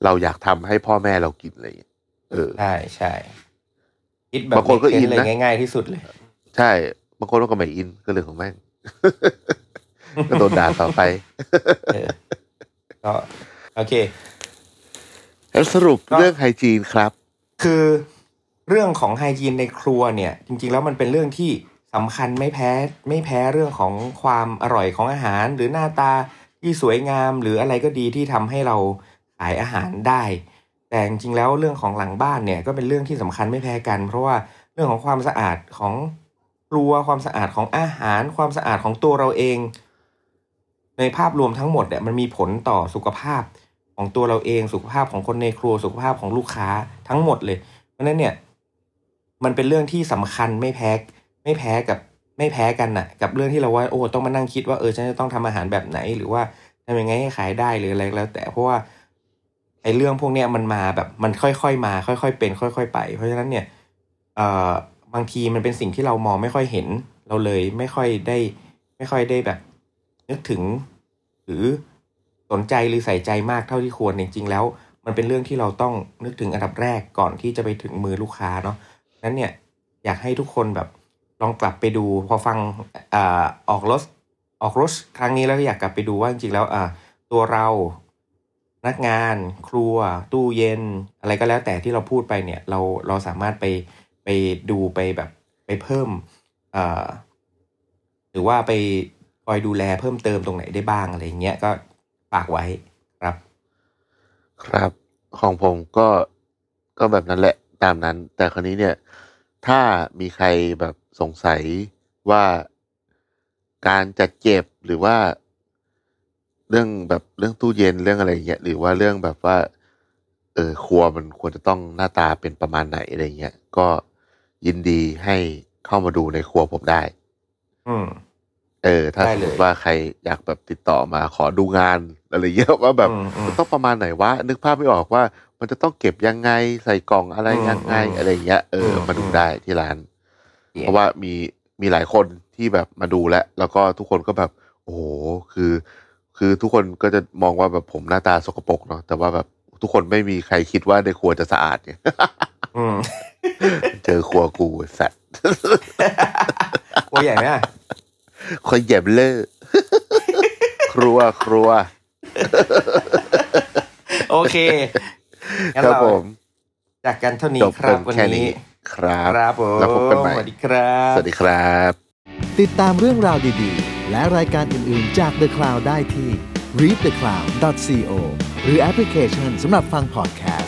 เราอยากทำให้พ่อแม่เรากินอะไรอย่างเงี้ย เออใช่ใช่คิดแบบบางคนก็ make sense อินนะเลยง่ายๆที่สุดเลย ใช่บางคนก็ไม่อินก็เรื่องของแม่งก็โดนด่าต่อไปเออก็โอเค แล้วสรุปก็เรื่องไฮจีนครับ คือเรื่องของไฮจีนในครัวเนี่ย จริง ๆ แล้วมันเป็นเรื่องที่สำคัญไม่แพ้ไม่แพ้เรื่องของความอร่อยของอาหาร หรือหน้าตาที่สวยงามหรืออะไรก็ดีที่ทำให้เราขายอาหารได้ แต่จริงๆแล้วเรื่องของหลังบ้านเนี่ยก็เป็นเรื่องที่สำคัญไม่แพ้กัน เพราะว่าเรื่องของความสะอาดของครัวความสะอาดของอาหาร ความสะอาดของตัวเราเอง ในภาพรวมทั้งหมดเนี่ยมันมีผลต่อสุขภาพของตัวเราเอง สุขภาพของคนในครัวสุขภาพของลูกค้าทั้งหมดเลย เพราะนั้นเนี่ยมันเป็นเรื่องที่สำคัญไม่แพ้ไม่แพ้กับไม่แพ้กันน่ะ กับเรื่องที่เราว่าโอ้ต้องมานั่งคิดว่าเออฉันจะต้องทำอาหารแบบไหน หรือว่าทำยังไงให้ขายได้หรืออะไรแล้ว แต่เพราะว่า ไอ้เรื่องพวกเนี้ยมันมาแบบมันค่อยๆมา ค่อยๆเป็น ค่อย ๆ ไป เพราะฉะนั้นเนี่ยเอ่อบางทีมันเป็นสิ่งที่เรามองไม่ค่อยเห็น เราเลยไม่ค่อยได้ ไม่ค่อยได้แบบ นึกถึง หรือสนใจหรือใส่ใจมากเท่าที่ควรจริงๆแล้ว มันเป็นเรื่องที่เราต้องนึกถึงอันดับแรกก่อนที่จะไปถึงมือลูกค้าเนาะนั้นเนี่ยอยากให้ทุกคนแบบลองกลับไปดู พอฟังอ่าออกรถออกรถครั้งนี้แล้วก็อยากกลับไปดูว่าจริงๆแล้วอ่าตัวเรา นักงาน ครัว ตู้เย็น อะไรก็แล้วแต่ที่เราพูดไปเนี่ยเราเราสามารถไปไปดูไปแบบไปเพิ่มหรือว่าไปคอยดูแลเพิ่มเติมตรงไหนได้บ้างอะไรเงี้ยก็ฝากไว้ครับ ครับของผมก็ก็แบบนั้นแหละตามนั้น แต่คราวนี้เนี่ย ถ้ามีใครแบบสงสัยว่าการจัดเก็บหรือว่า เรื่องแบบเรื่องตู้เย็นเรื่องอะไรอย่างเงี้ยหรือว่าเรื่องแบบว่า เออครัวมันควรจะต้องหน้าตาเป็นประมาณไหนอะไรเงี้ยก็ยินดีให้เข้ามาดูในครัวผมได้ อืม เออ ถ้าได้สมเลยมติว่าใครอยากแบบติดต่อมาขอดูงานอะไรเงี้ยว่าแบบอืมอืมมันต้องประมาณไหนวะนึกภาพไม่ออกว่า มันจะต้องเก็บยังไงใส่กล่องอะไรอืมยังไงอืมอะไรเงี้ยเอออมมาดูอืมได้ที่ร้าน เพราะว่ามีมีหลายคนที่แบบมาดูแล้ว แล้วก็ทุกคนก็แบบ โอ้โหคือ คือทุกคนก็จะมองว่าแบบผมหน้าตาสกปรกเนาะแต่ว่าแบบทุกคนไม่มีใครคิดว่าในครัวจะสะอาดเนี่ยอืมเจอครัวกูไอ้สัตว์โอ้ใหญ่ไหมอะคอยเหย็บเลอครัวครัว โอเคงั้นครับเราผมจากกันเท่านี้จบครับกันวันแค่นี้นี้ครับครับผมแล้วพบกันใหม่สวัสดีครับ สวัสดีครับ ติดตามเรื่องราวดีๆ และรายการอื่น ๆ จาก The Cloud ได้ที่ readthecloud.co หรือแอปพลิเคชันสำหรับฟังพอดแคสต์